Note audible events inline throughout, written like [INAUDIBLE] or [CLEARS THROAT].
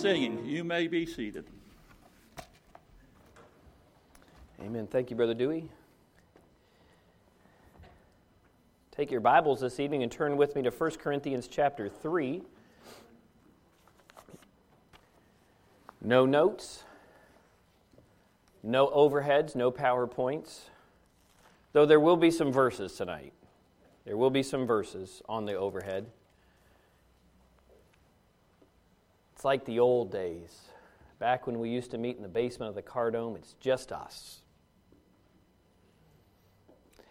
singing. You may be seated. Amen. Thank you, Brother Dewey. Take your Bibles this evening and turn with me to 1 Corinthians chapter 3. No notes, no overheads, no PowerPoints, though there will be some verses tonight. There will be some verses on the overhead. It's like the old days, back when we used to meet in the basement of the Cardome. It's just us.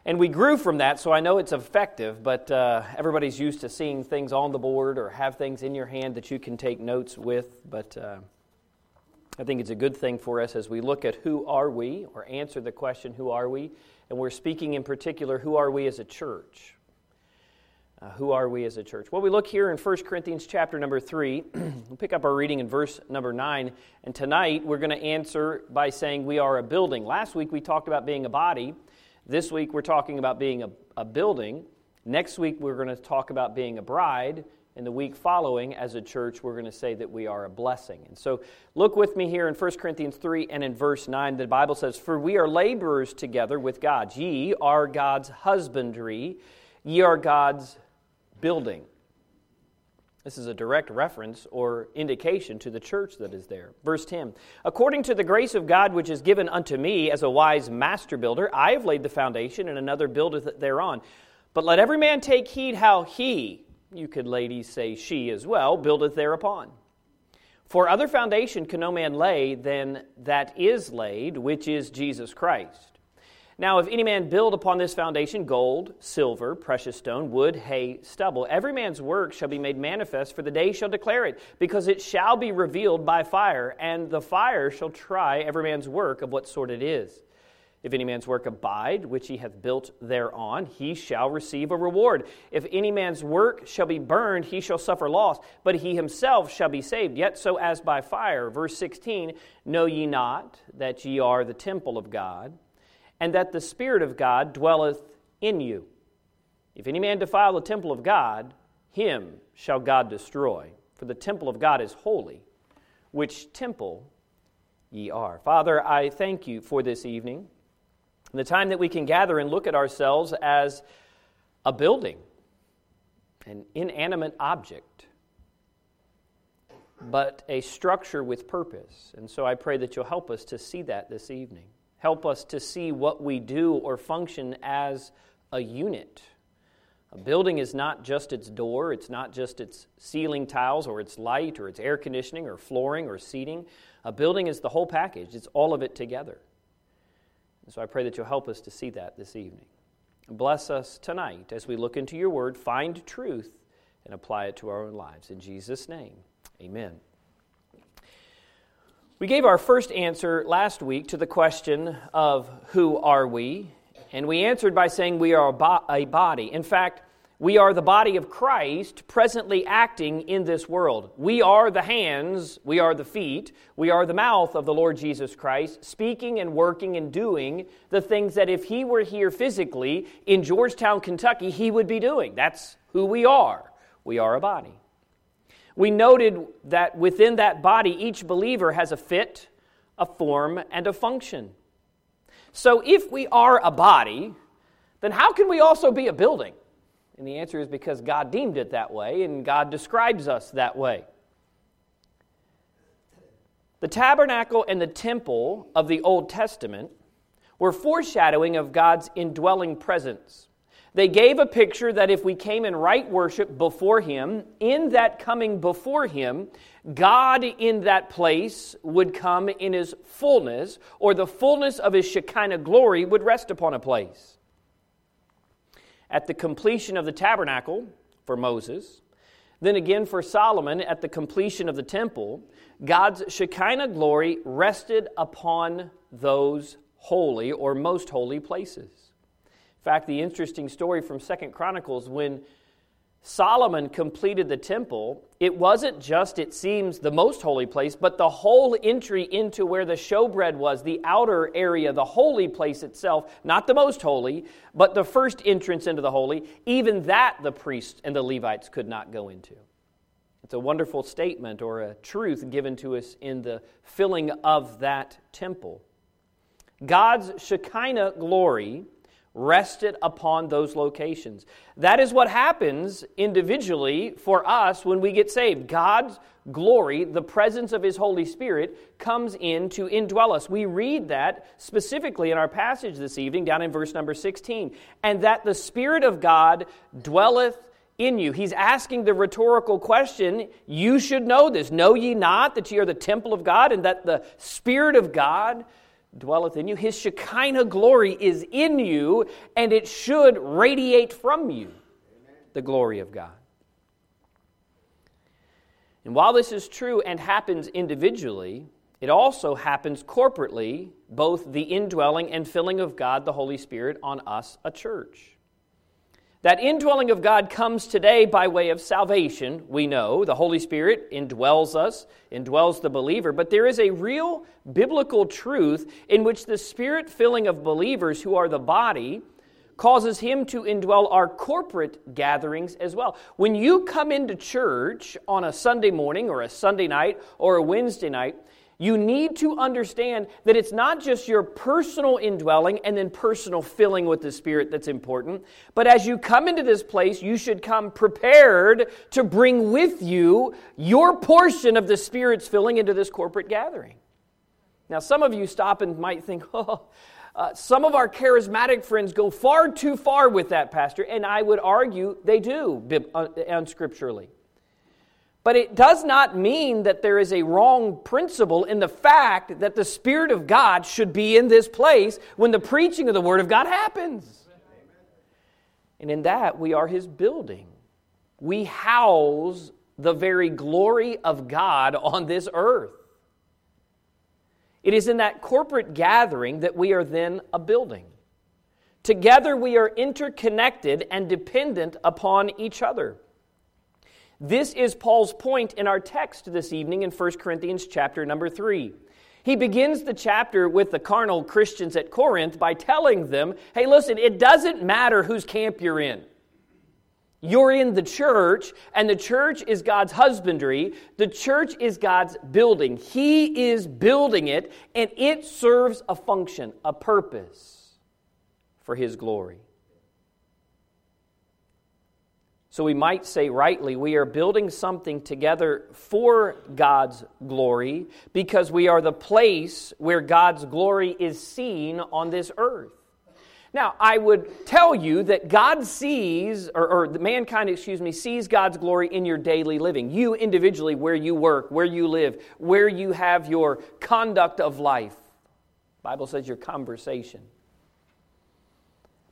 And we grew from that, so I know it's effective, but uh, everybody's used to seeing things on the board or have things in your hand that you can take notes with. But uh, I think it's a good thing for us as we look at who are we, or answer the question, who are we? And we're speaking in particular, who are we as a church? Uh, who are we as a church? Well, we look here in 1 Corinthians chapter number 3. [CLEARS THROAT] we'll pick up our reading in verse number 9. And tonight we're going to answer by saying we are a building. Last week we talked about being a body. This week we're talking about being a, a building. Next week we're going to talk about being a bride. And the week following, as a church, we're going to say that we are a blessing. And so look with me here in 1 Corinthians 3 and in verse 9. The Bible says, For we are laborers together with God. Ye are God's husbandry, ye are God's building. This is a direct reference or indication to the church that is there. Verse 10 According to the grace of God which is given unto me as a wise master builder, I have laid the foundation, and another buildeth thereon. But let every man take heed how he, you could ladies say she as well, buildeth thereupon. For other foundation can no man lay than that is laid, which is Jesus Christ. Now, if any man build upon this foundation gold, silver, precious stone, wood, hay, stubble, every man's work shall be made manifest, for the day shall declare it, because it shall be revealed by fire, and the fire shall try every man's work of what sort it is. If any man's work abide, which he hath built thereon, he shall receive a reward. If any man's work shall be burned, he shall suffer loss, but he himself shall be saved, yet so as by fire. Verse 16 Know ye not that ye are the temple of God? And that the Spirit of God dwelleth in you. If any man defile the temple of God, him shall God destroy. For the temple of God is holy, which temple ye are. Father, I thank you for this evening, the time that we can gather and look at ourselves as a building, an inanimate object, but a structure with purpose. And so I pray that you'll help us to see that this evening. Help us to see what we do or function as a unit. A building is not just its door, it's not just its ceiling tiles or its light or its air conditioning or flooring or seating. A building is the whole package, it's all of it together. And so I pray that you'll help us to see that this evening. Bless us tonight as we look into your word, find truth, and apply it to our own lives. In Jesus' name, amen. We gave our first answer last week to the question of who are we? And we answered by saying we are a, bo- a, body. In fact, we are the body of Christ presently acting in this world. We are the hands, we are the feet, we are the mouth of the Lord Jesus Christ, speaking and working and doing the things that if he were here physically in Georgetown, Kentucky, he would be doing. That's who we are. We are a body. We noted that within that body, each believer has a fit, a form, and a function. So if we are a body, then how can we also be a building? And the answer is because God deemed it that way, and God describes us that way. The tabernacle and the temple of the Old Testament were foreshadowing of God's indwelling presence. They gave a picture that if we came in right worship before Him, in that coming before Him, God in that place would come in His fullness, or the fullness of His Shekinah glory would rest upon a place. At the completion of the tabernacle for Moses, then again for Solomon at the completion of the temple, God's Shekinah glory rested upon those holy or most holy places. In fact, the interesting story from Second Chronicles when Solomon completed the temple, it wasn't just, it seems, the most holy place, but the whole entry into where the showbread was, the outer area, the holy place itself, not the most holy, but the first entrance into the holy, even that the priests and the Levites could not go into. It's a wonderful statement or a truth given to us in the filling of that temple. God's Shekinah glory rested upon those locations. That is what happens individually for us when we get saved. God's glory, the presence of His Holy Spirit, comes in to indwell us. We read that specifically in our passage this evening, down in verse number 16. And that the Spirit of God dwelleth in you. He's asking the rhetorical question You should know this. Know ye not that ye are the temple of God and that the Spirit of God dwelleth in you? His Shekinah glory is in you, and it should radiate from you the glory of God. And while this is true and happens individually, it also happens corporately, both the indwelling and filling of God, the Holy Spirit, on us, a church. That indwelling of God comes today by way of salvation, we know. The Holy Spirit indwells us, indwells the believer. But there is a real biblical truth in which the spirit filling of believers who are the body causes Him to indwell our corporate gatherings as well. When you come into church on a Sunday morning or a Sunday night or a Wednesday night, you need to understand that it's not just your personal indwelling and then personal filling with the Spirit that's important, but as you come into this place, you should come prepared to bring with you your portion of the Spirit's filling into this corporate gathering. Now, some of you stop and might think, [LAUGHS] oh, uh, some of our charismatic friends go far too far with that, Pastor, and I would argue they do, uh, unscripturally. But it does not mean that there is a wrong principle in the fact that the Spirit of God should be in this place when the preaching of the Word of God happens. And in that, we are His building. We house the very glory of God on this earth. It is in that corporate gathering that we are then a building. Together, we are interconnected and dependent upon each other. This is Paul's point in our text this evening in 1 Corinthians chapter number 3. He begins the chapter with the carnal Christians at Corinth by telling them, hey, listen, it doesn't matter whose camp you're in. You're in the church, and the church is God's husbandry. The church is God's building. He is building it, and it serves a function, a purpose for His glory. So we might say rightly, we are building something together for God's glory because we are the place where God's glory is seen on this earth. Now, I would tell you that God sees, or, or mankind, excuse me, sees God's glory in your daily living. You individually, where you work, where you live, where you have your conduct of life. Bible says your conversation.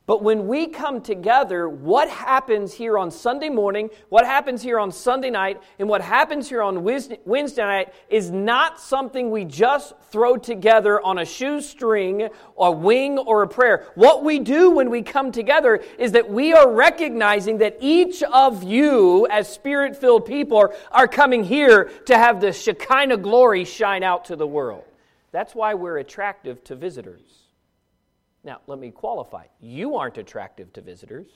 But when we come together, what happens here on Sunday morning, what happens here on Sunday night, and what happens here on Wednesday night is not something we just throw together on a shoestring, a wing, or a prayer. What we do when we come together is that we are recognizing that each of you, as spirit filled people, are coming here to have the Shekinah glory shine out to the world. That's why we're attractive to visitors. Now, let me qualify. You aren't attractive to visitors.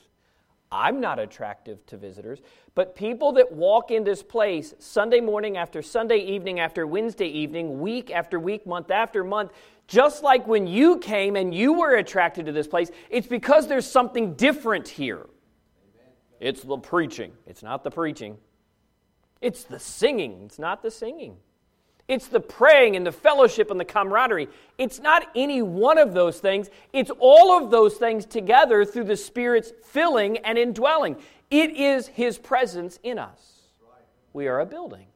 I'm not attractive to visitors. But people that walk in this place Sunday morning after Sunday evening after Wednesday evening, week after week, month after month, just like when you came and you were attracted to this place, it's because there's something different here. It's the preaching, it's not the preaching. It's the singing, it's not the singing. It's the praying and the fellowship and the camaraderie. It's not any one of those things. It's all of those things together through the Spirit's filling and indwelling. It is His presence in us. We are a building.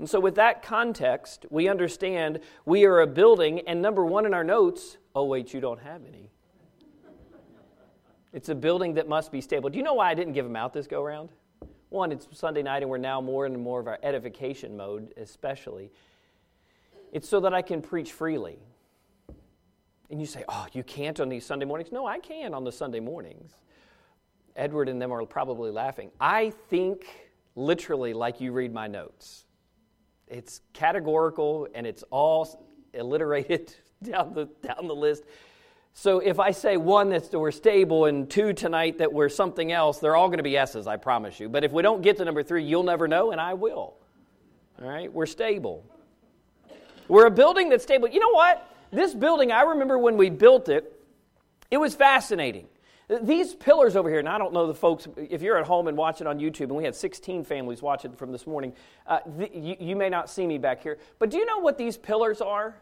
And so, with that context, we understand we are a building, and number one in our notes oh, wait, you don't have any. It's a building that must be stable. Do you know why I didn't give them out this go round? One, it's Sunday night, and we're now more and more of our edification mode, especially. It's so that I can preach freely. And you say, oh, you can't on these Sunday mornings? No, I can on the Sunday mornings. Edward and them are probably laughing. I think literally like you read my notes. It's categorical and it's all alliterated [LAUGHS] down the, down the list. So if I say one that we're stable and two tonight that we're something else, they're all going to be S's, I promise you. But if we don't get to number three, you'll never know, and I will. All right? We're stable. We're a building that's stable. You know what? This building, I remember when we built it, it was fascinating. These pillars over here, and I don't know the folks, if you're at home and watching on YouTube, and we had 16 families watching from this morning, uh, the, you, you may not see me back here, but do you know what these pillars are?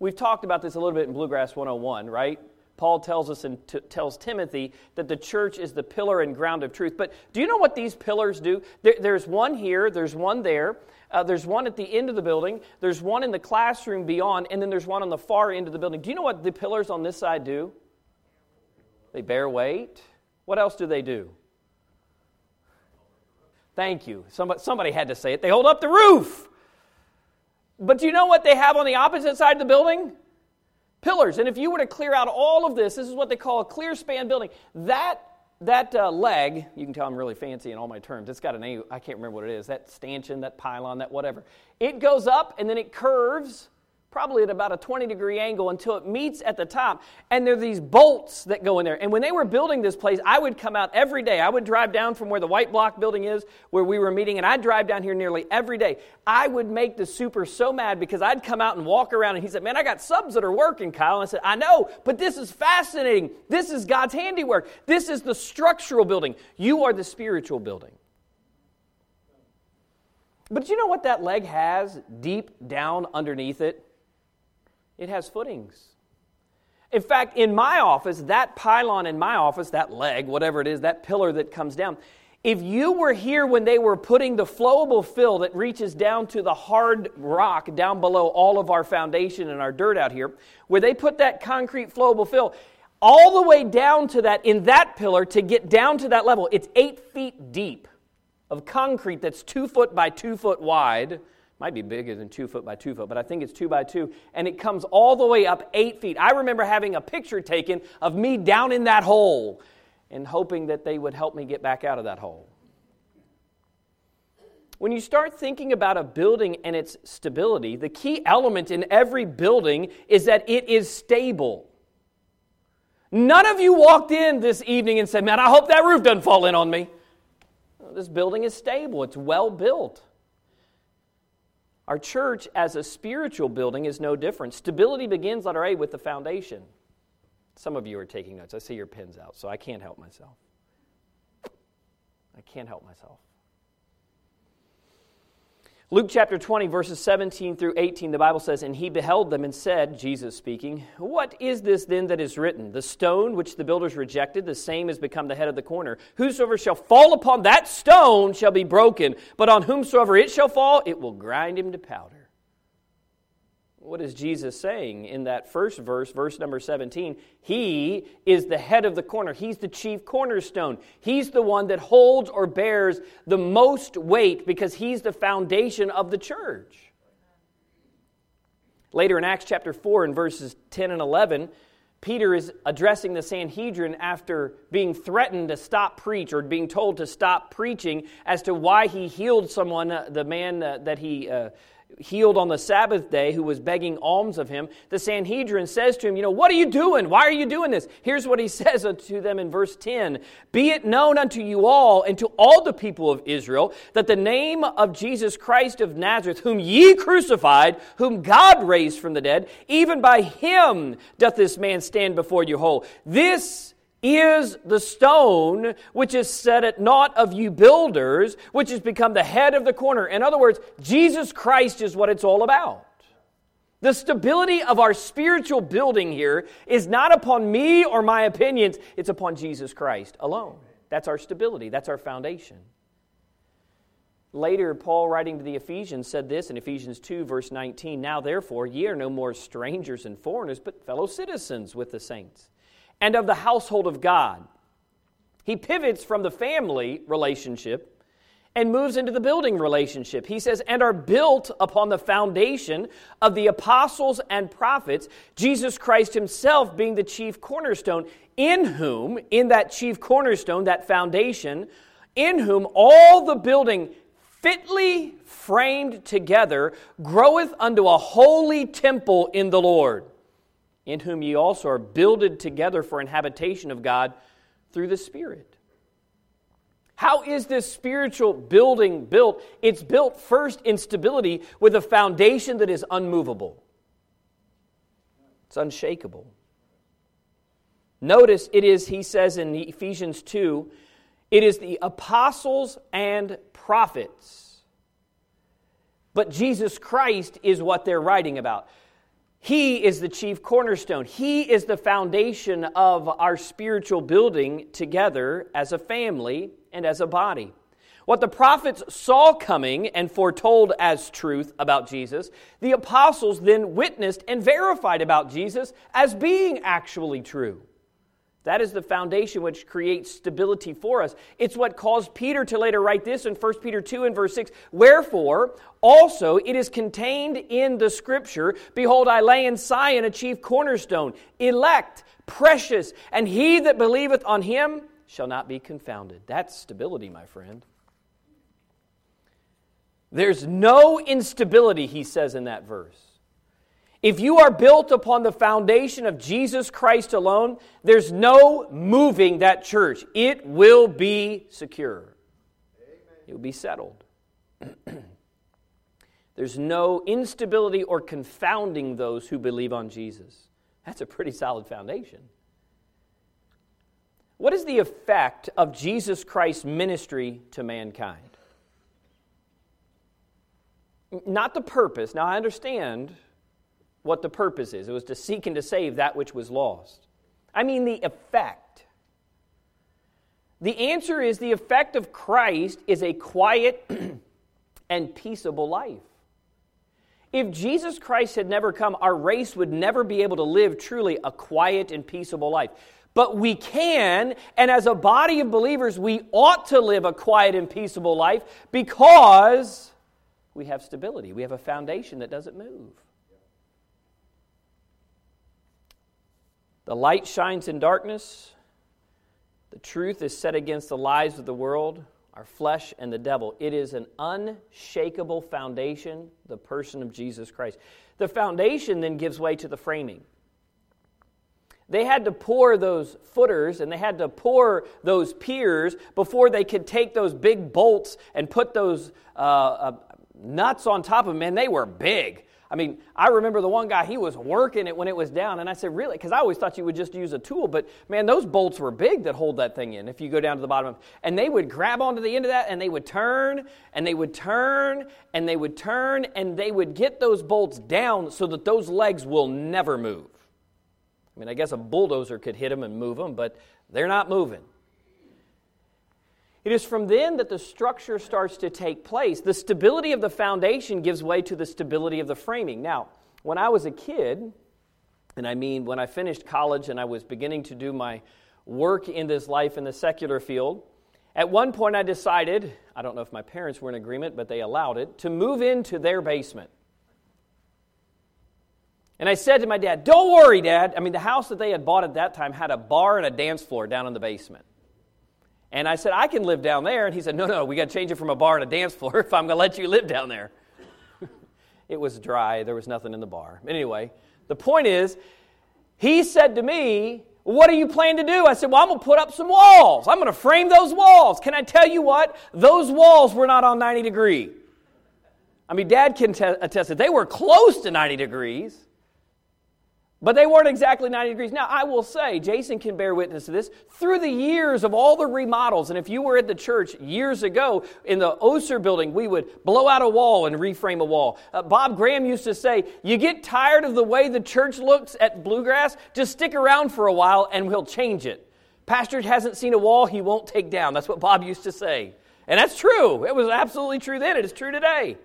We've talked about this a little bit in Bluegrass 101, right? Paul tells us and t- tells Timothy that the church is the pillar and ground of truth. But do you know what these pillars do? There, there's one here, there's one there, uh, there's one at the end of the building, there's one in the classroom beyond, and then there's one on the far end of the building. Do you know what the pillars on this side do? They bear weight. What else do they do? Thank you. Somebody, somebody had to say it. They hold up the roof. But do you know what they have on the opposite side of the building? Pillars. And if you were to clear out all of this, this is what they call a clear span building. That that uh, leg, you can tell I'm really fancy in all my terms. It's got a name, I can't remember what it is. That stanchion, that pylon, that whatever. It goes up and then it curves probably at about a 20 degree angle until it meets at the top. And there are these bolts that go in there. And when they were building this place, I would come out every day. I would drive down from where the white block building is, where we were meeting, and I'd drive down here nearly every day. I would make the super so mad because I'd come out and walk around, and he said, Man, I got subs that are working, Kyle. And I said, I know, but this is fascinating. This is God's handiwork. This is the structural building. You are the spiritual building. But you know what that leg has deep down underneath it? It has footings. In fact, in my office, that pylon in my office, that leg, whatever it is, that pillar that comes down, if you were here when they were putting the flowable fill that reaches down to the hard rock down below all of our foundation and our dirt out here, where they put that concrete flowable fill, all the way down to that, in that pillar, to get down to that level, it's eight feet deep of concrete that's two foot by two foot wide might be bigger than two foot by two foot, but I think it's two by two, and it comes all the way up eight feet. I remember having a picture taken of me down in that hole and hoping that they would help me get back out of that hole. When you start thinking about a building and its stability, the key element in every building is that it is stable. None of you walked in this evening and said, Man, I hope that roof doesn't fall in on me. This building is stable, it's well built. Our church, as a spiritual building, is no different. Stability begins, letter A, with the foundation. Some of you are taking notes. I see your pens out, so I can't help myself. I can't help myself. Luke chapter 20, verses 17 through 18, the Bible says, And he beheld them and said, Jesus speaking, What is this then that is written? The stone which the builders rejected, the same has become the head of the corner. Whosoever shall fall upon that stone shall be broken, but on whomsoever it shall fall, it will grind him to powder. What is Jesus saying in that first verse, verse number 17? He is the head of the corner. He's the chief cornerstone. He's the one that holds or bears the most weight because he's the foundation of the church. Later in Acts chapter 4, in verses 10 and 11, Peter is addressing the Sanhedrin after being threatened to stop preach or being told to stop preaching as to why he healed someone, uh, the man uh, that he. Uh, healed on the Sabbath day who was begging alms of him, the Sanhedrin says to him, You know, what are you doing? Why are you doing this? Here's what he [LAUGHS] says to them in verse 10 Be it known unto you all and to all the people of Israel that the name of Jesus Christ of Nazareth, whom ye crucified, whom God raised from the dead, even by him doth this man stand before you whole. This is the stone which is set at naught of you builders, which has become the head of the corner. In other words, Jesus Christ is what it's all about. The stability of our spiritual building here is not upon me or my opinions, it's upon Jesus Christ alone. That's our stability, that's our foundation. Later, Paul, writing to the Ephesians, said this in Ephesians 2, verse 19 Now, therefore, ye are no more strangers and foreigners, but fellow citizens with the saints and of the household of God. He pivots from the family relationship and moves into the building relationship. He says, and are built upon the foundation of the apostles and prophets, Jesus Christ himself being the chief cornerstone, in whom, in that chief cornerstone, that foundation, in whom all the building fitly framed together groweth unto a holy temple in the Lord in whom ye also are builded together for an habitation of God through the Spirit. How is this spiritual building built? It's built first in stability with a foundation that is unmovable, it's unshakable. Notice it is, he says in Ephesians 2, it is the apostles and prophets. But Jesus Christ is what they're writing about. He is the chief cornerstone. He is the foundation of our spiritual building together as a family and as a body. What the prophets saw coming and foretold as truth about Jesus, the apostles then witnessed and verified about Jesus as being actually true. That is the foundation which creates stability for us. It's what caused Peter to later write this in 1 Peter 2 and verse 6. Wherefore, also it is contained in the scripture Behold, I lay in Sion a chief cornerstone, elect, precious, and he that believeth on him shall not be confounded. That's stability, my friend. There's no instability, he says in that verse. If you are built upon the foundation of Jesus Christ alone, there's no moving that church. It will be secure, it will be settled. [CLEARS THROAT] there's no instability or confounding those who believe on Jesus. That's a pretty solid foundation. What is the effect of Jesus Christ's ministry to mankind? Not the purpose. Now, I understand what the purpose is. It was to seek and to save that which was lost. I mean, the effect. The answer is the effect of Christ is a quiet [CLEARS THROAT] and peaceable life. If Jesus Christ had never come, our race would never be able to live truly a quiet and peaceable life. But we can, and as a body of believers, we ought to live a quiet and peaceable life because we have stability. We have a foundation that doesn't move. The light shines in darkness. The truth is set against the lies of the world, our flesh, and the devil. It is an unshakable foundation, the person of Jesus Christ. The foundation then gives way to the framing. They had to pour those footers and they had to pour those piers before they could take those big bolts and put those uh, uh, nuts on top of them. And they were big. I mean, I remember the one guy, he was working it when it was down. And I said, Really? Because I always thought you would just use a tool. But man, those bolts were big that hold that thing in if you go down to the bottom. And they would grab onto the end of that and they would turn and they would turn and they would turn and they would get those bolts down so that those legs will never move. I mean, I guess a bulldozer could hit them and move them, but they're not moving. It is from then that the structure starts to take place. The stability of the foundation gives way to the stability of the framing. Now, when I was a kid, and I mean when I finished college and I was beginning to do my work in this life in the secular field, at one point I decided, I don't know if my parents were in agreement, but they allowed it, to move into their basement. And I said to my dad, Don't worry, Dad. I mean, the house that they had bought at that time had a bar and a dance floor down in the basement. And I said, I can live down there. And he said, No, no, we got to change it from a bar to a dance floor [LAUGHS] if I'm going to let you live down there. [LAUGHS] it was dry, there was nothing in the bar. Anyway, the point is, he said to me, What do you plan to do? I said, Well, I'm going to put up some walls. I'm going to frame those walls. Can I tell you what? Those walls were not on 90 degree. I mean, Dad can t- attest that they were close to 90 degrees. But they weren't exactly 90 degrees. Now, I will say, Jason can bear witness to this, through the years of all the remodels, and if you were at the church years ago in the Oser building, we would blow out a wall and reframe a wall. Uh, Bob Graham used to say, You get tired of the way the church looks at bluegrass, just stick around for a while and we'll change it. Pastor hasn't seen a wall he won't take down. That's what Bob used to say. And that's true. It was absolutely true then, it is true today.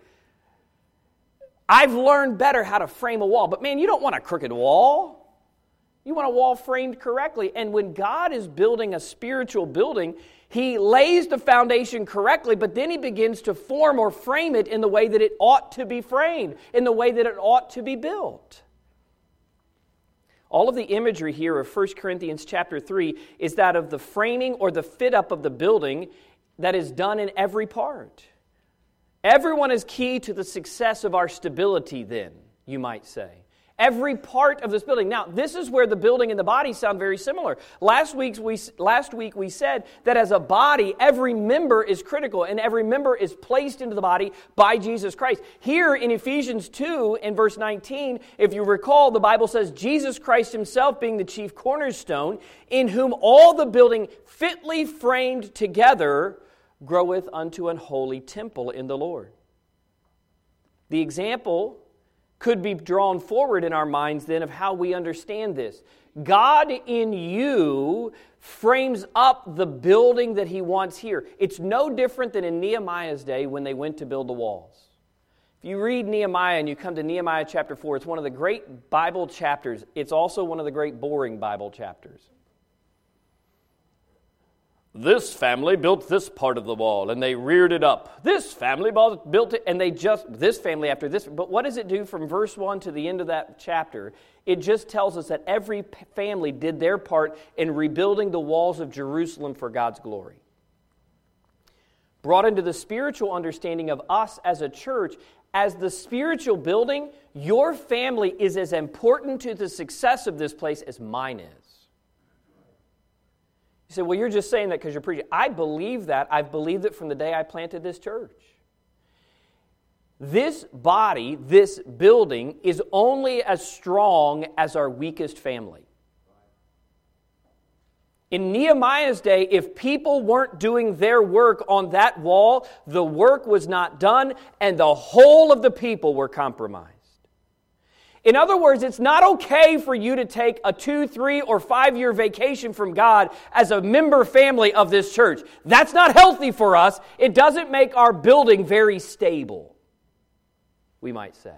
I've learned better how to frame a wall. But man, you don't want a crooked wall. You want a wall framed correctly. And when God is building a spiritual building, He lays the foundation correctly, but then He begins to form or frame it in the way that it ought to be framed, in the way that it ought to be built. All of the imagery here of 1 Corinthians chapter 3 is that of the framing or the fit up of the building that is done in every part. Everyone is key to the success of our stability, then, you might say. Every part of this building. Now, this is where the building and the body sound very similar. Last, week we, last week we said that as a body, every member is critical and every member is placed into the body by Jesus Christ. Here in Ephesians 2, in verse 19, if you recall, the Bible says, Jesus Christ himself being the chief cornerstone, in whom all the building fitly framed together groweth unto an holy temple in the Lord. The example could be drawn forward in our minds then of how we understand this. God in you frames up the building that he wants here. It's no different than in Nehemiah's day when they went to build the walls. If you read Nehemiah and you come to Nehemiah chapter 4, it's one of the great Bible chapters. It's also one of the great boring Bible chapters this family built this part of the wall and they reared it up. This family built it and they just, this family after this. But what does it do from verse 1 to the end of that chapter? It just tells us that every family did their part in rebuilding the walls of Jerusalem for God's glory. Brought into the spiritual understanding of us as a church, as the spiritual building, your family is as important to the success of this place as mine is. You say, well, you're just saying that because you're preaching. I believe that. I've believed it from the day I planted this church. This body, this building, is only as strong as our weakest family. In Nehemiah's day, if people weren't doing their work on that wall, the work was not done, and the whole of the people were compromised. In other words, it's not okay for you to take a two, three, or five year vacation from God as a member family of this church. That's not healthy for us. It doesn't make our building very stable, we might say.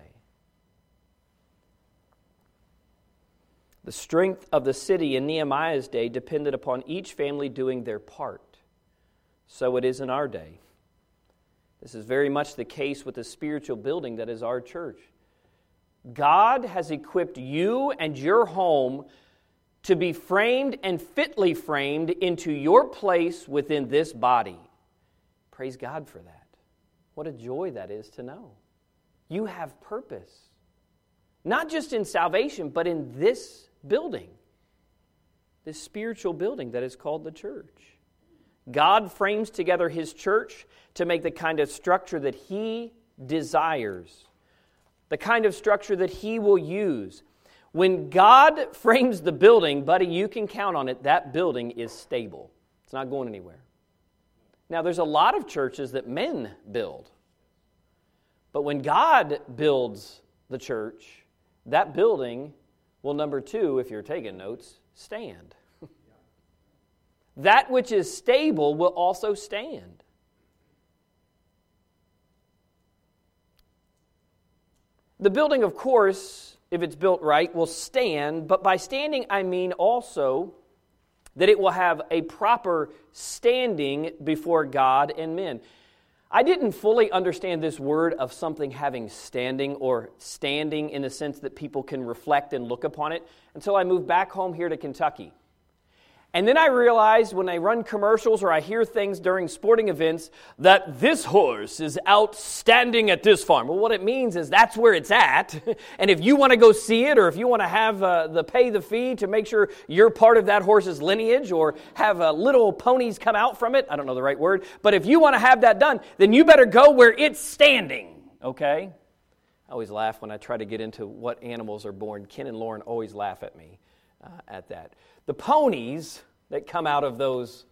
The strength of the city in Nehemiah's day depended upon each family doing their part. So it is in our day. This is very much the case with the spiritual building that is our church. God has equipped you and your home to be framed and fitly framed into your place within this body. Praise God for that. What a joy that is to know. You have purpose, not just in salvation, but in this building, this spiritual building that is called the church. God frames together his church to make the kind of structure that he desires the kind of structure that He will use. When God [LAUGHS] frames the building, buddy, you can count on it, that building is stable. It's not going anywhere. Now, there's a lot of churches that men build. But when God builds the church, that building will, number two, if you're taking notes, stand. [LAUGHS] that which is stable will also stand. The building, of course, if it's built right, will stand, but by standing, I mean also that it will have a proper standing before God and men. I didn't fully understand this word of something having standing or standing in the sense that people can reflect and look upon it until I moved back home here to Kentucky. And then I realized when I run commercials or I hear things during sporting events that this horse is outstanding at this farm. Well, what it means is that's where it's at. [LAUGHS] and if you want to go see it or if you want to have uh, the pay the fee to make sure you're part of that horse's lineage or have uh, little ponies come out from it, I don't know the right word, but if you want to have that done, then you better go where it's standing, okay? I always laugh when I try to get into what animals are born. Ken and Lauren always laugh at me uh, at that. The ponies that come out of those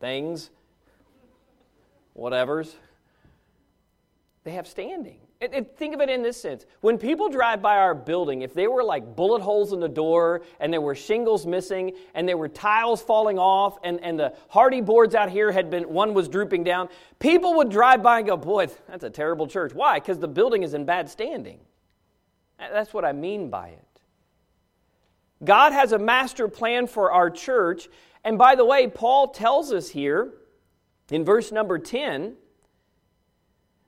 things, whatevers, they have standing. And, and think of it in this sense. When people drive by our building, if there were like bullet holes in the door and there were shingles missing and there were tiles falling off and, and the Hardie boards out here had been, one was drooping down, people would drive by and go, boy, that's a terrible church. Why? Because the building is in bad standing. That's what I mean by it. God has a master plan for our church. And by the way, Paul tells us here in verse number 10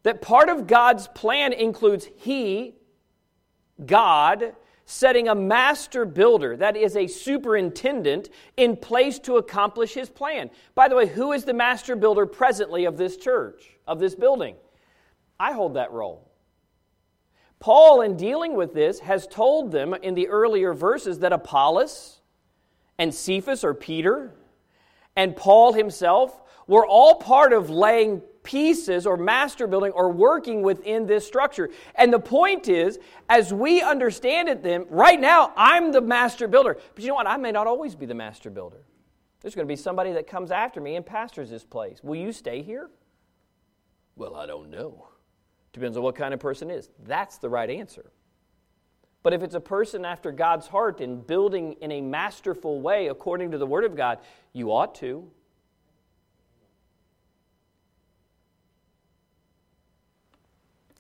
that part of God's plan includes He, God, setting a master builder, that is a superintendent, in place to accomplish His plan. By the way, who is the master builder presently of this church, of this building? I hold that role. Paul, in dealing with this, has told them in the earlier verses that Apollos and Cephas or Peter and Paul himself were all part of laying pieces or master building or working within this structure. And the point is, as we understand it, then, right now, I'm the master builder. But you know what? I may not always be the master builder. There's going to be somebody that comes after me and pastors this place. Will you stay here? Well, I don't know. Depends on what kind of person is. That's the right answer. But if it's a person after God's heart and building in a masterful way according to the Word of God, you ought to.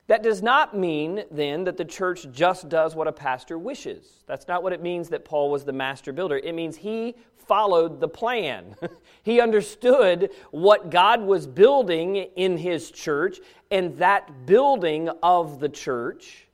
That does not mean, then, that the church just does what a pastor wishes. That's not what it means that Paul was the master builder. It means he followed the plan. [LAUGHS] he understood what God was building in his church, and that building of the church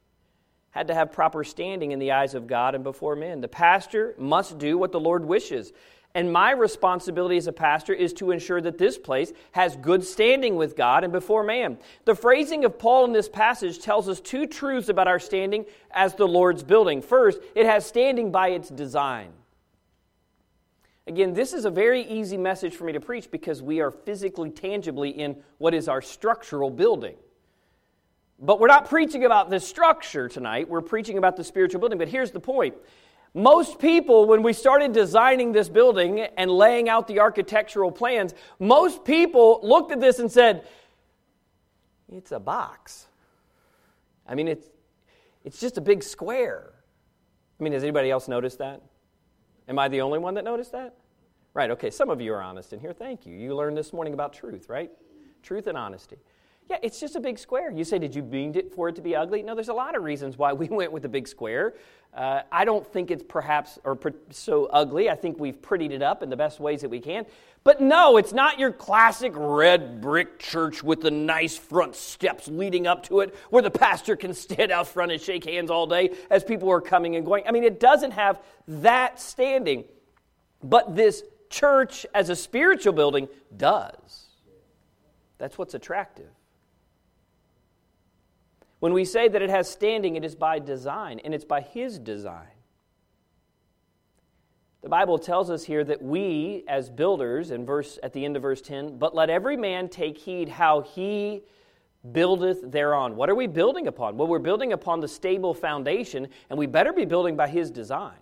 had to have proper standing in the eyes of God and before men. The pastor must do what the Lord wishes. And my responsibility as a pastor is to ensure that this place has good standing with God and before man. The phrasing of Paul in this passage tells us two truths about our standing as the Lord's building. First, it has standing by its design. Again, this is a very easy message for me to preach because we are physically, tangibly in what is our structural building. But we're not preaching about the structure tonight, we're preaching about the spiritual building. But here's the point most people, when we started designing this building and laying out the architectural plans, most people looked at this and said, It's a box. I mean, it's, it's just a big square. I mean, has anybody else noticed that? Am I the only one that noticed that? Right, okay, some of you are honest in here. Thank you. You learned this morning about truth, right? Truth and honesty. Yeah, it's just a big square. You say, did you mean it for it to be ugly? No, there's a lot of reasons why we [LAUGHS] went with a big square. Uh, I don't think it's perhaps or so ugly. I think we've prettied it up in the best ways that we can. But no, it's not your classic red brick church with the nice front steps leading up to it where the pastor can stand out front and shake hands all day as people are coming and going. I mean, it doesn't have that standing. But this church as a spiritual building does. That's what's attractive. When we say that it has standing, it is by design, and it's by His design. The Bible tells us here that we, as builders, in verse at the end of verse 10, but let every man take heed how he buildeth thereon. What are we building upon? Well, we're building upon the stable foundation, and we better be building by his design.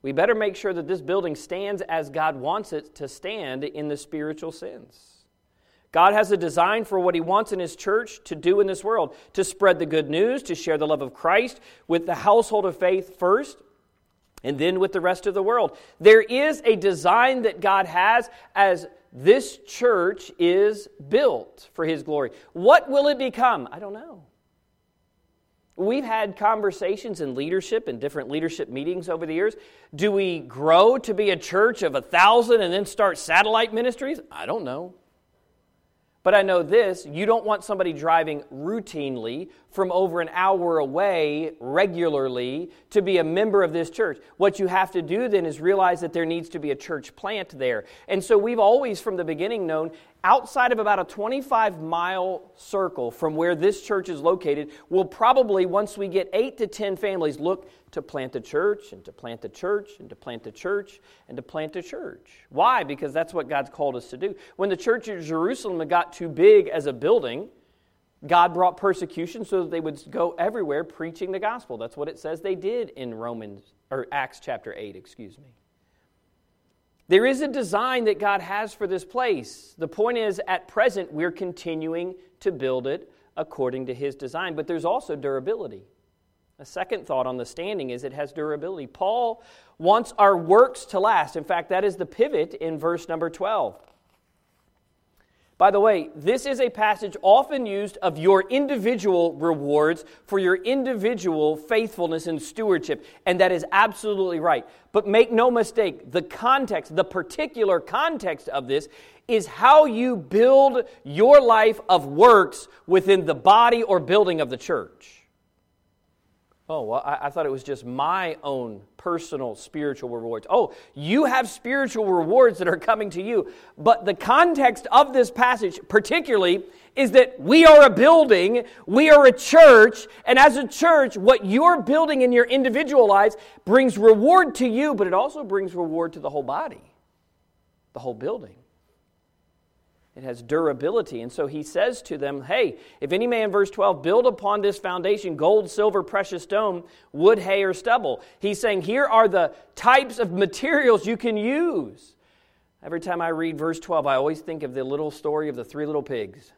We better make sure that this building stands as God wants it to stand in the spiritual sense. God has a design for what He wants in His church to do in this world to spread the good news, to share the love of Christ with the household of faith first, and then with the rest of the world. There is a design that God has as this church is built for His glory. What will it become? I don't know. We've had conversations in leadership and different leadership meetings over the years. Do we grow to be a church of a thousand and then start satellite ministries? I don't know. But I know this you don't want somebody driving routinely from over an hour away regularly to be a member of this church. What you have to do then is realize that there needs to be a church plant there. And so we've always, from the beginning, known outside of about a 25 mile circle from where this church is located, we'll probably, once we get eight to 10 families, look to plant a church and to plant a church and to plant a church and to plant a church. Why? Because that's what God's called us to do. When the church of Jerusalem got too big as a building, God brought persecution so that they would go everywhere preaching the gospel. That's what it says they did in Romans or Acts chapter 8, excuse me. There is a design that God has for this place. The point is, at present, we're continuing to build it according to His design, but there's also durability. A second thought on the standing is it has durability. Paul wants our works to last. In fact, that is the pivot in verse number 12. By the way, this is a passage often used of your individual rewards for your individual faithfulness and stewardship, and that is absolutely right. But make no mistake, the context, the particular context of this is how you build your life of works within the body or building of the church. Oh, well, I, I, thought it was just my own personal spiritual rewards. Oh, you have spiritual rewards that are coming to you. But the context of this passage, particularly, is that we are a building, we are a church, and as a church, what you're building in your individual lives brings reward to you, but it also brings reward to the whole body, the whole building. It has durability. And so he says to them, Hey, if any man, verse 12, build upon this foundation gold, silver, precious stone, wood, hay, or stubble. He's saying, Here are the types of materials you can use. Every time I read verse 12, I always think of the little story of the three little pigs.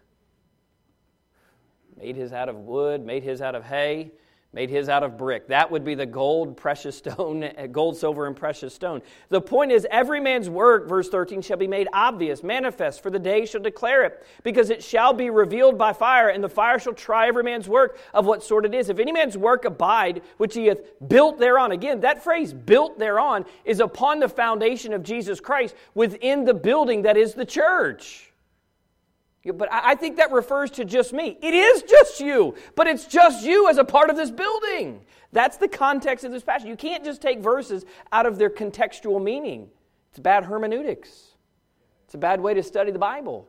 Made his out of wood, made his out of hay, made his out of brick. That would be the gold, precious stone, [LAUGHS] gold, silver, and precious stone. The point is, every man's work, verse 13, shall be made obvious, manifest, for the day shall declare it, because it shall be revealed by fire, and the fire shall try every man's work of what sort it is. If any man's work abide, which he hath built thereon, again, that phrase, built thereon, is upon the foundation of Jesus Christ within the building that is the church. But I think that refers to just me. It is just you, but it's just you as a part of this building. That's the context of this passage. You can't just take verses out of their contextual meaning. It's bad hermeneutics, it's a bad way to study the Bible.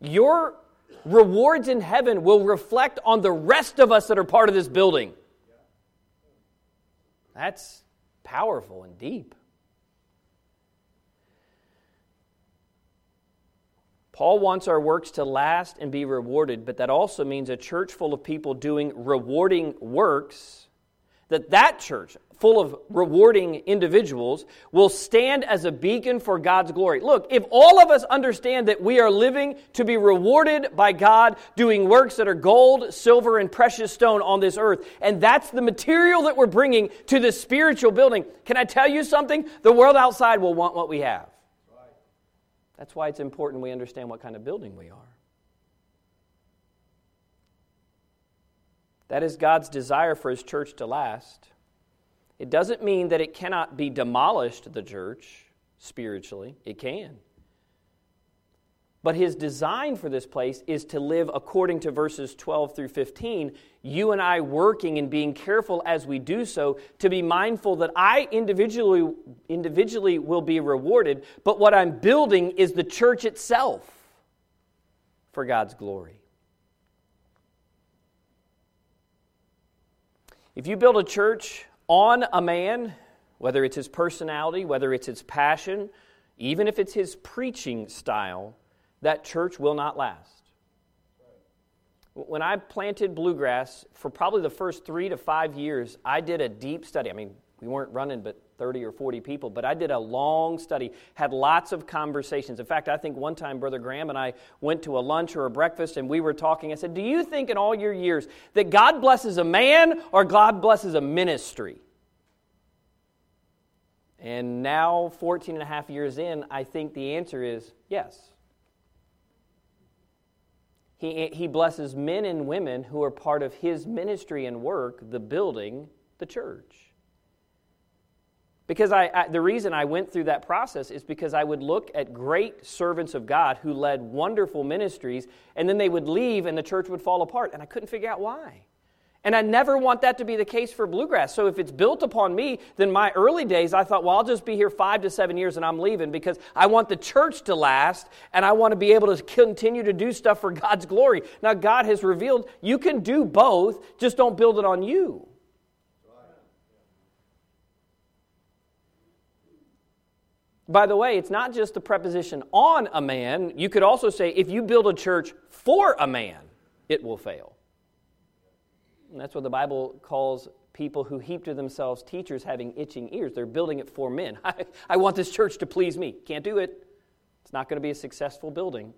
Your rewards in heaven will reflect on the rest of us that are part of this building. That's powerful and deep. Paul wants our works to last and be rewarded, but that also means a church full of people doing rewarding works, that that church full of rewarding individuals will stand as a beacon for God's glory. Look, if all of us understand that we are living to be rewarded by God doing works that are gold, silver, and precious stone on this earth, and that's the material that we're bringing to the spiritual building, can I tell you something? The world outside will want what we have. That's why it's important we understand what kind of building we are. That is God's desire for His church to last. It doesn't mean that it cannot be demolished, the church, spiritually. It can. But his design for this place is to live according to verses 12 through 15. You and I working and being careful as we do so to be mindful that I individually, individually will be rewarded, but what I'm building is the church itself for God's glory. If you build a church on a man, whether it's his personality, whether it's his passion, even if it's his preaching style, that church will not last. When I planted bluegrass, for probably the first three to five years, I did a deep study. I mean, we weren't running but 30 or 40 people, but I did a long study, had lots of conversations. In fact, I think one time Brother Graham and I went to a lunch or a breakfast and we were talking. I said, Do you think in all your years that God blesses a man or God blesses a ministry? And now, 14 and a half years in, I think the answer is yes. He, he blesses men and women who are part of his ministry and work, the building, the church. Because I, I, the reason I went through that process is because I would look at great servants of God who led wonderful ministries, and then they would leave and the church would fall apart, and I couldn't figure out why. And I never want that to be the case for bluegrass. So if it's built upon me, then my early days, I thought, well, I'll just be here five to seven years and I'm leaving because I want the church to last and I want to be able to continue to do stuff for God's glory. Now, God has revealed you can do both, just don't build it on you. By the way, it's not just the preposition on a man. You could also say if you build a church for a man, it will fail. And that's what the Bible calls people who heap to themselves teachers having itching ears. They're building it for men. [LAUGHS] I, I want this church to please me. Can't do it. It's not going to be a successful building.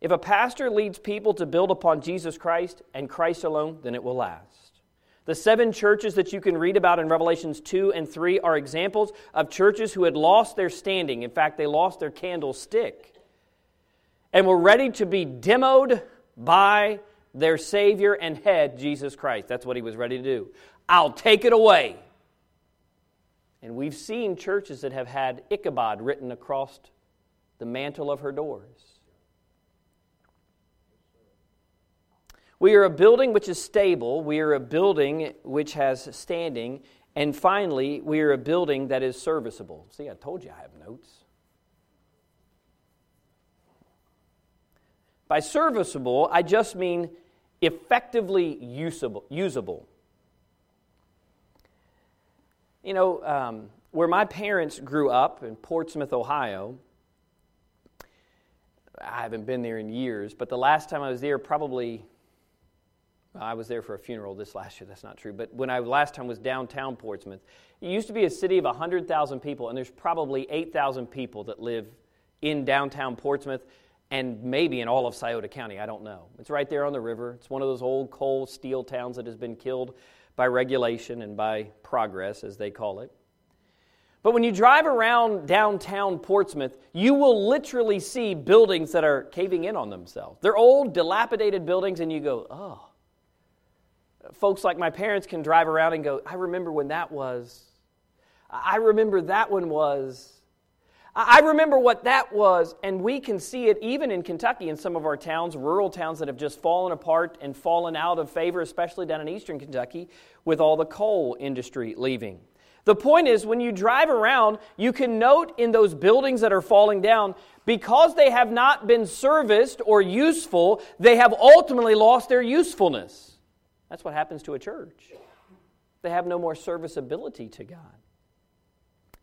If a pastor leads people to build upon Jesus Christ and Christ alone, then it will last. The seven churches that you can read about in Revelations 2 and 3 are examples of churches who had lost their standing. In fact, they lost their candlestick and were ready to be demoed by their Savior and head, Jesus Christ. That's what he was ready to do. I'll take it away. And we've seen churches that have had Ichabod written across the mantle of her doors. We are a building which is stable. We are a building which has standing. And finally, we are a building that is serviceable. See, I told you I have notes. By serviceable, I just mean effectively usable. usable. You know, um, where my parents grew up in Portsmouth, Ohio, I haven't been there in years, but the last time I was there, probably, well, I was there for a funeral this last year, that's not true, but when I last time was downtown Portsmouth, it used to be a city of 100,000 people, and there's probably 8,000 people that live in downtown Portsmouth and maybe in all of Scioto County, I don't know. It's right there on the river. It's one of those old coal steel towns that has been killed by regulation and by progress, as they call it. But when you drive around downtown Portsmouth, you will literally see buildings that are caving in on themselves. They're old, dilapidated buildings, and you go, oh. Folks like my parents can drive around and go, I remember when that was. I remember that one was. I remember what that was, and we can see it even in Kentucky in some of our towns, rural towns that have just fallen apart and fallen out of favor, especially down in eastern Kentucky, with all the coal industry leaving. The point is, when you drive around, you can note in those buildings that are falling down, because they have not been serviced or useful, they have ultimately lost their usefulness. That's what happens to a church. They have no more serviceability to God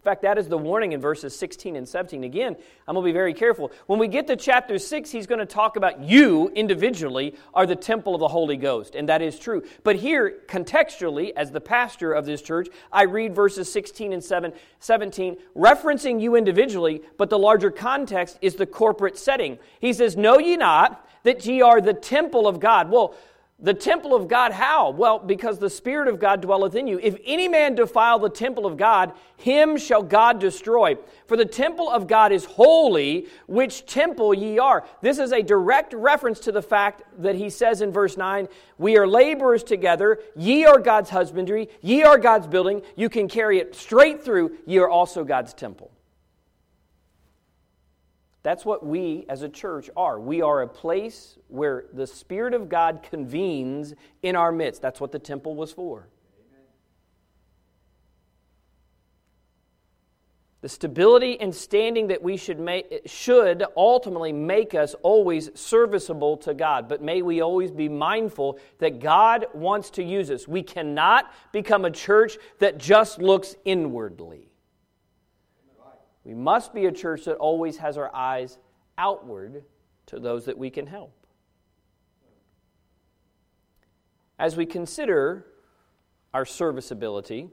fact, that is the warning in verses 16 and 17. Again, I'm going to be very careful. When we get to chapter 6, he's going to talk about you individually are the temple of the Holy Ghost, and that is true. But here, contextually, as the pastor of this church, I read verses 16 and 7, 17, referencing you individually, but the larger context is the corporate setting. He says, Know ye not that ye are the temple of God? Well, the temple of God, how? Well, because the Spirit of God dwelleth in you. If any man defile the temple of God, him shall God destroy. For the temple of God is holy, which temple ye are. This is a direct reference to the fact that he says in verse 9, We are laborers together, ye are God's husbandry, ye are God's building. You can carry it straight through, ye are also God's temple. That's what we as a church are. We are a place where the Spirit of God convenes in our midst. That's what the temple was for. The stability and standing that we should make should ultimately make us always serviceable to God. But may we always be mindful that God wants to use us. We cannot become a church that just looks inwardly. We must be a church that always has our eyes outward to those that we can help. As we consider our serviceability,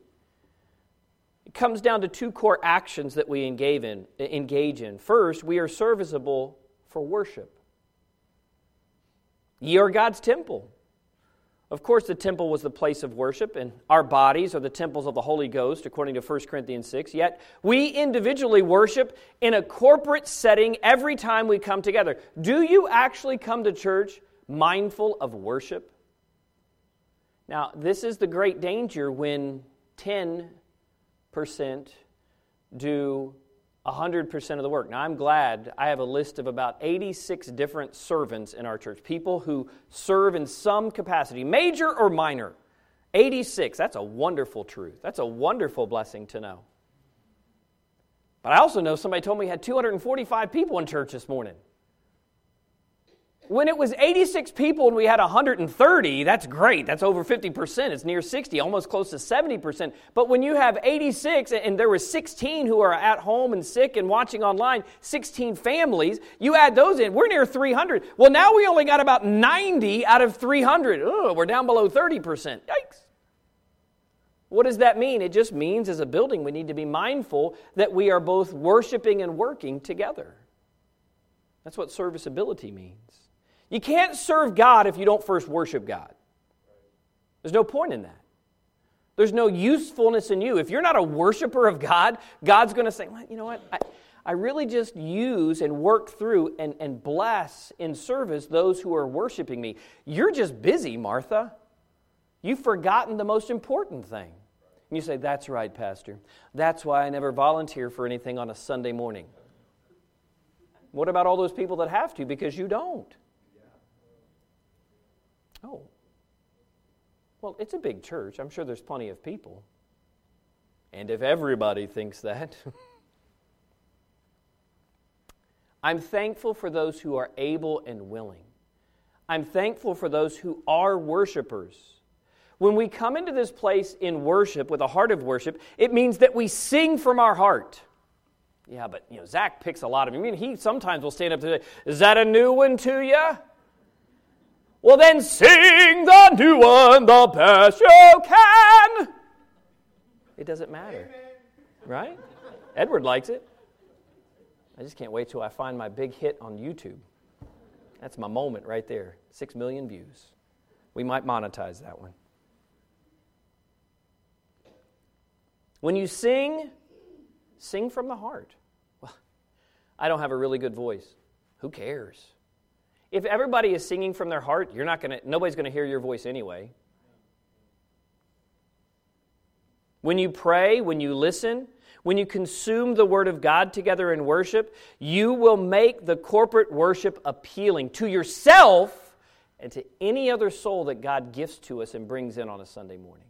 it comes down to two core actions that we engage in. First, we are serviceable for worship. Ye are God's temple. Of course, the temple was the place of worship, and our bodies are the temples of the Holy Ghost, according to 1 Corinthians 6. Yet, we individually worship in a corporate setting every time we come together. Do you actually come to church mindful of worship? Now, this is the great danger when 10% do 100% of the work. Now, I'm glad I have a list of about 86 different servants in our church, people who serve in some capacity, major or minor. 86. That's a wonderful truth. That's a wonderful blessing to know. But I also know somebody told me he had 245 people in church this morning. When it was 86 people and we had 130, that's great. That's over 50%. It's near 60, almost close to 70%. But when you have 86 and there were 16 who are at home and sick and watching online, 16 families, you add those in, we're near 300. Well, now we only got about 90 out of 300. Oh, we're down below 30%. Yikes. What does that mean? It just means as a building we need to be mindful that we are both worshiping and working together. That's what serviceability means. You can't serve God if you don't first worship God. There's no point in that. There's no usefulness in you. If you're not a worshiper of God, God's going to say, well, you know what? I, I really just use and work through and, and bless in service those who are worshiping me. You're just busy, Martha. You've forgotten the most important thing. And you say, That's right, Pastor. That's why I never volunteer for anything on a Sunday morning. What about all those people that have to because you don't? Oh. Well, it's a big church. I'm sure there's plenty of people. And if everybody thinks that, [LAUGHS] I'm thankful for those who are able and willing. I'm thankful for those who are worshipers. When we come into this place in worship with a heart of worship, it means that we sing from our heart. Yeah, but you know, Zach picks a lot of. I mean, he sometimes will stand up to say, "Is that a new one to you?" Well, then sing the new one the best you can. It doesn't matter, right? Edward likes it. I just can't wait till I find my big hit on YouTube. That's my moment right there. Six million views. We might monetize that one. When you sing, sing from the heart. Well, I don't have a really good voice. Who cares? If everybody is singing from their heart, you're not to nobody's going to hear your voice anyway. When you pray, when you listen, when you consume the Word of God together in worship, you will make the corporate worship appealing to yourself and to any other soul that God gifts to us and brings in on a Sunday morning.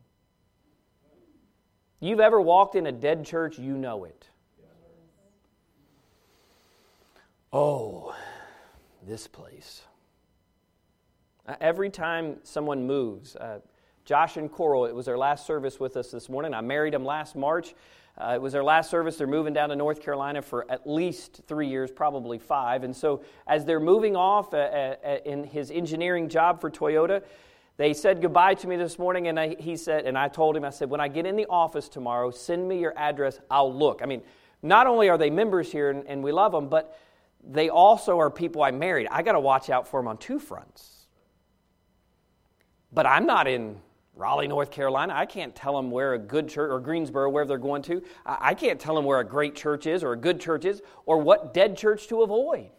You've ever walked in a dead church, you know it. Oh, this place. Uh, every time someone moves, uh, Josh and Coral, it was their last service with us this morning. I married them last March. Uh, it was their last service. They're moving down to North Carolina for at least three years, probably five. And so, as they're moving off uh, uh, in his engineering job for Toyota, they said goodbye to me this morning. And I, he said, and I told him, I said, when I get in the office tomorrow, send me your address. I'll look. I mean, not only are they members here and, and we love them, but they also are people I married. I got to watch out for them on two fronts. But I'm not in Raleigh, North Carolina. I can't tell them where a good church, or Greensboro, wherever they're going to. I can't tell them where a great church is, or a good church is, or what dead church to avoid.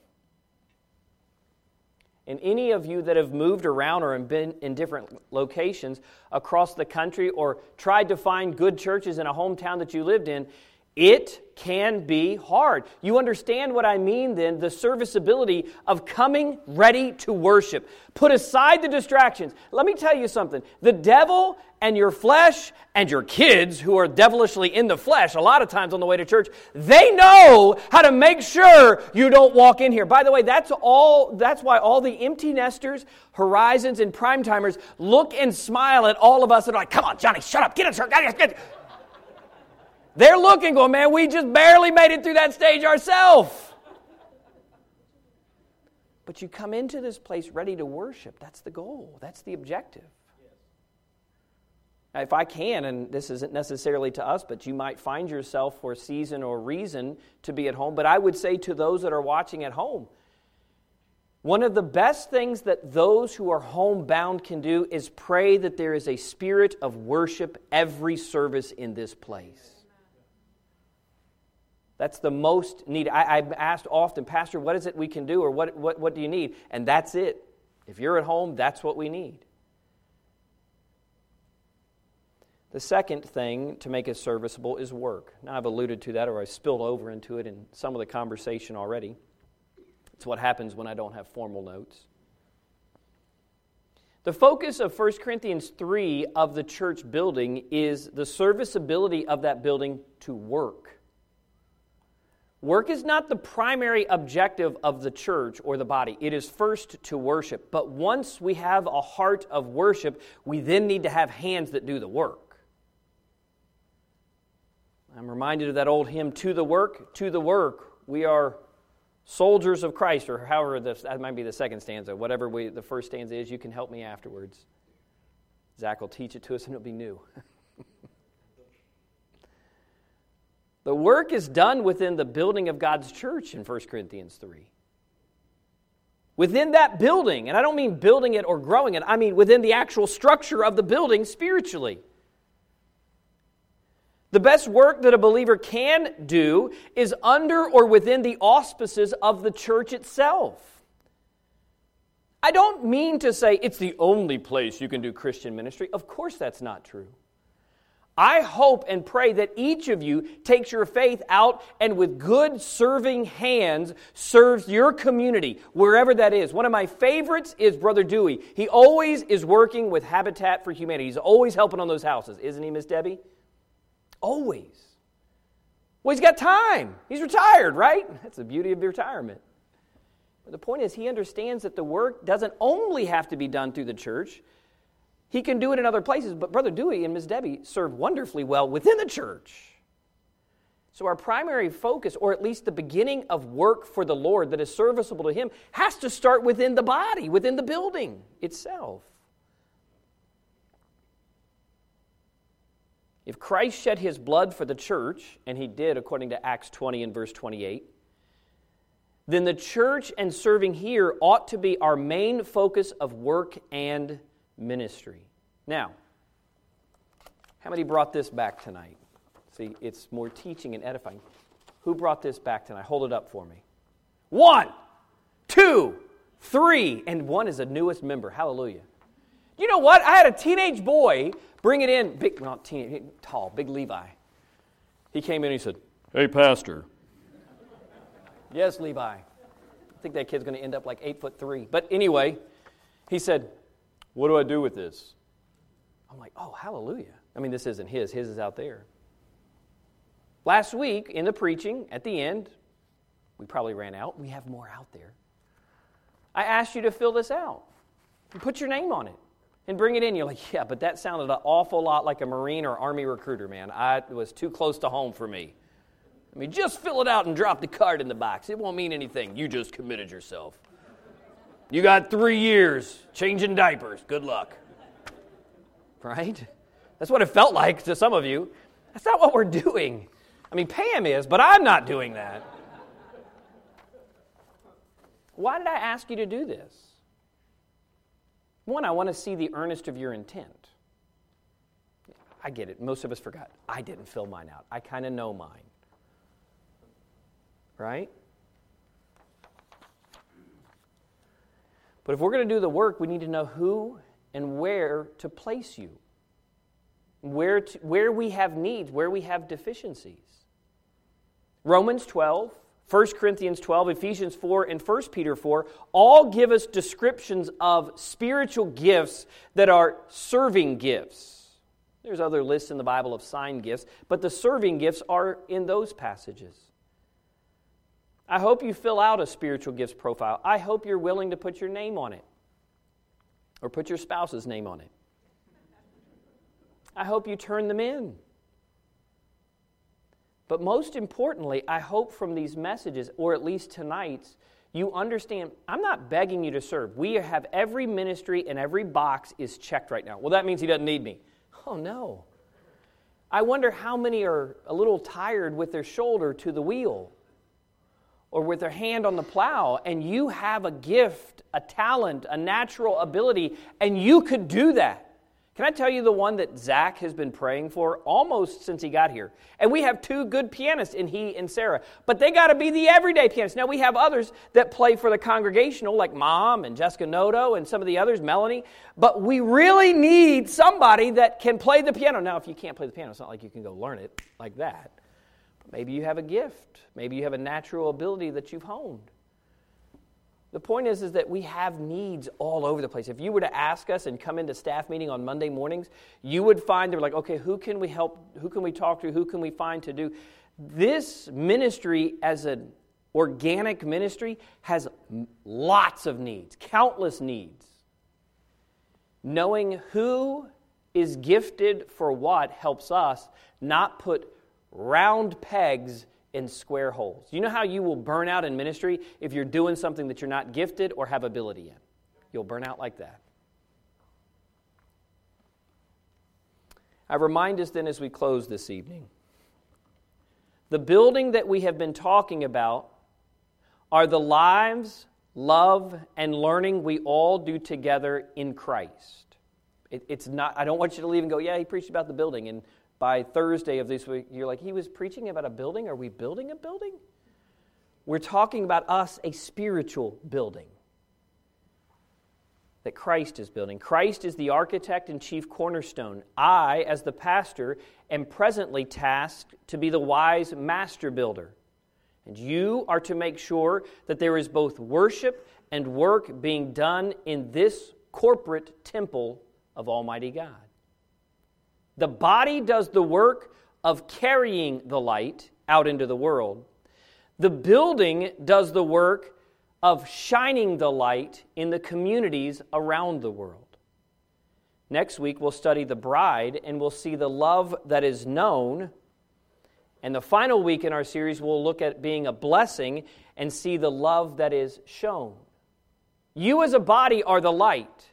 And any of you that have moved around or been in different locations across the country or tried to find good churches in a hometown that you lived in, it can be hard. You understand what I mean then? The serviceability of coming ready to worship. Put aside the distractions. Let me tell you something. The devil and your flesh and your kids, who are devilishly in the flesh a lot of times on the way to church, they know how to make sure you don't walk in here. By the way, that's all that's why all the empty nesters, horizons, and prime timers look and smile at all of us and are like, come on, Johnny, shut up, get in church. Get they're looking, going, man, we just barely made it through that stage ourselves. But you come into this place ready to worship. That's the goal, that's the objective. Now, if I can, and this isn't necessarily to us, but you might find yourself for season or reason to be at home. But I would say to those that are watching at home, one of the best things that those who are homebound can do is pray that there is a spirit of worship every service in this place. That's the most needed. I, have asked often, Pastor, what is it we can do, or what, what, what do you need? And that's it. If you're at home, that's what we need. The second thing to make it serviceable is work. Now, I've alluded to that, or I spilled over into it in some of the conversation already. It's what happens when I don't have formal notes. The focus of 1 Corinthians 3 of the church building is the serviceability of that building to work. Work is not the primary objective of the church or the body. It is first to worship. But once we have a heart of worship, we then need to have hands that do the work. I'm reminded of that old hymn, To the Work, To the Work. We are soldiers of Christ, or however, that might be the second stanza. Whatever we, the first stanza is, you can help me afterwards. Zach will teach it to us and it'll be new. [LAUGHS] The work is done within the building of God's church in 1 Corinthians 3. Within that building, and I don't mean building it or growing it, I mean within the actual structure of the building spiritually. The best work that a believer can do is under or within the auspices of the church itself. I don't mean to say it's the only place you can do Christian ministry. Of course, that's not true. I hope and pray that each of you takes your faith out and with good serving hands serves your community, wherever that is. One of my favorites is Brother Dewey. He always is working with Habitat for Humanity. He's always helping on those houses, isn't he, Miss Debbie? Always. Well, he's got time. He's retired, right? That's the beauty of retirement. But the point is, he understands that the work doesn't only have to be done through the church. He can do it in other places, but Brother Dewey and Ms. Debbie serve wonderfully well within the church. So, our primary focus, or at least the beginning of work for the Lord that is serviceable to Him, has to start within the body, within the building itself. If Christ shed His blood for the church, and He did according to Acts 20 and verse 28, then the church and serving here ought to be our main focus of work and ministry. Now, how many brought this back tonight? See, it's more teaching and edifying. Who brought this back tonight? Hold it up for me. One, two, three, and one is the newest member. Hallelujah. You know what? I had a teenage boy bring it in, big, not teenage, tall, big Levi. He came in and he said, Hey, Pastor. Yes, Levi. I think that kid's going to end up like eight foot three. But anyway, he said, What do I do with this? I'm like, oh, hallelujah. I mean, this isn't his, his is out there. Last week in the preaching, at the end, we probably ran out. We have more out there. I asked you to fill this out and put your name on it and bring it in. You're like, yeah, but that sounded an awful lot like a Marine or Army recruiter, man. I, was too close to home for me. I mean, just fill it out and drop the card in the box. It won't mean anything. You just committed yourself. You got three years changing diapers. Good luck right? That's what it felt like to some of you. That's not what we're doing. I mean, Pam is, but I'm not doing that. Why did I ask you to do this? One, I want to see the earnest of your intent. I get it. Most of us forgot. I didn't fill mine out. I kind of know mine. Right? But if we're going to do the work, we need to know who and where to place you, where, to, where we have needs, where we have deficiencies. Romans 12, 1 Corinthians 12, Ephesians 4, and 1 Peter 4 all give us descriptions of spiritual gifts that are serving gifts. There's other lists in the Bible of sign gifts, but the serving gifts are in those passages. I hope you fill out a spiritual gifts profile. I hope you're willing to put your name on it or put your spouse's name on it. I hope you turn them in. But most importantly, I hope from these messages, or at least tonight's, you understand I'm not begging you to serve. We have every ministry and every box is checked right now. Well, that means he doesn't need me. Oh, no. I wonder how many are a little tired with their shoulder to the wheel or with their hand on the plow, and you have a gift, a talent, a natural ability, and you could do that. Can I tell you the one that Zach has been praying for almost since he got here? And we have two good pianists in he and Sarah, but they got to be the everyday pianists. Now we have others that play for the congregational, like Mom and Jessica Noto and some of the others, Melanie. But we really need somebody that can play the piano. Now, if you can't play the piano, it's not like you can go learn it like that. Maybe you have a gift. Maybe you have a natural ability that you've honed. The point is, is that we have needs all over the place. If you were to ask us and come into staff meeting on Monday mornings, you would find they're like, okay, who can we help? Who can we talk to? Who can we find to do? This ministry, as an organic ministry, has lots of needs, countless needs. Knowing who is gifted for what helps us not put round pegs in square holes. You know how you will burn out in ministry if you're doing something that you're not gifted or have ability in? You'll burn out like that. I remind us then as we close this evening the building that we have been talking about are the lives, love, and learning we all do together in Christ. It, it's not, I don't want you to leave and go, yeah, he preached about the building, and by Thursday of this week, you're like, he was preaching about a building? Are we building a building? We're talking about us, a spiritual building. that Christ is building. Christ is the architect and chief cornerstone. I, as the pastor, am presently tasked to be the wise master builder. And you are to make sure that there is both worship and work being done in this corporate temple of Almighty God. The body does the work of carrying the light out into the world. The building does the work of shining the light in the communities around the world. Next week, we'll study the bride and we'll see the love that is known. And the final week in our series, we'll look at being a blessing and see the love that is shown. You, as a body, are the light.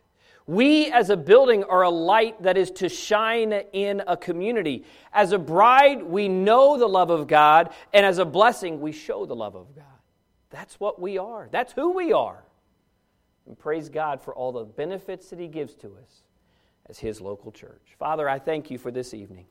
We, as a building, are a light that is to shine in a community. As a bride, we know the love of God, and as a blessing, we show the love of God. That's what we are, that's who we are. And praise God for all the benefits that He gives to us as His local church. Father, I thank you for this evening.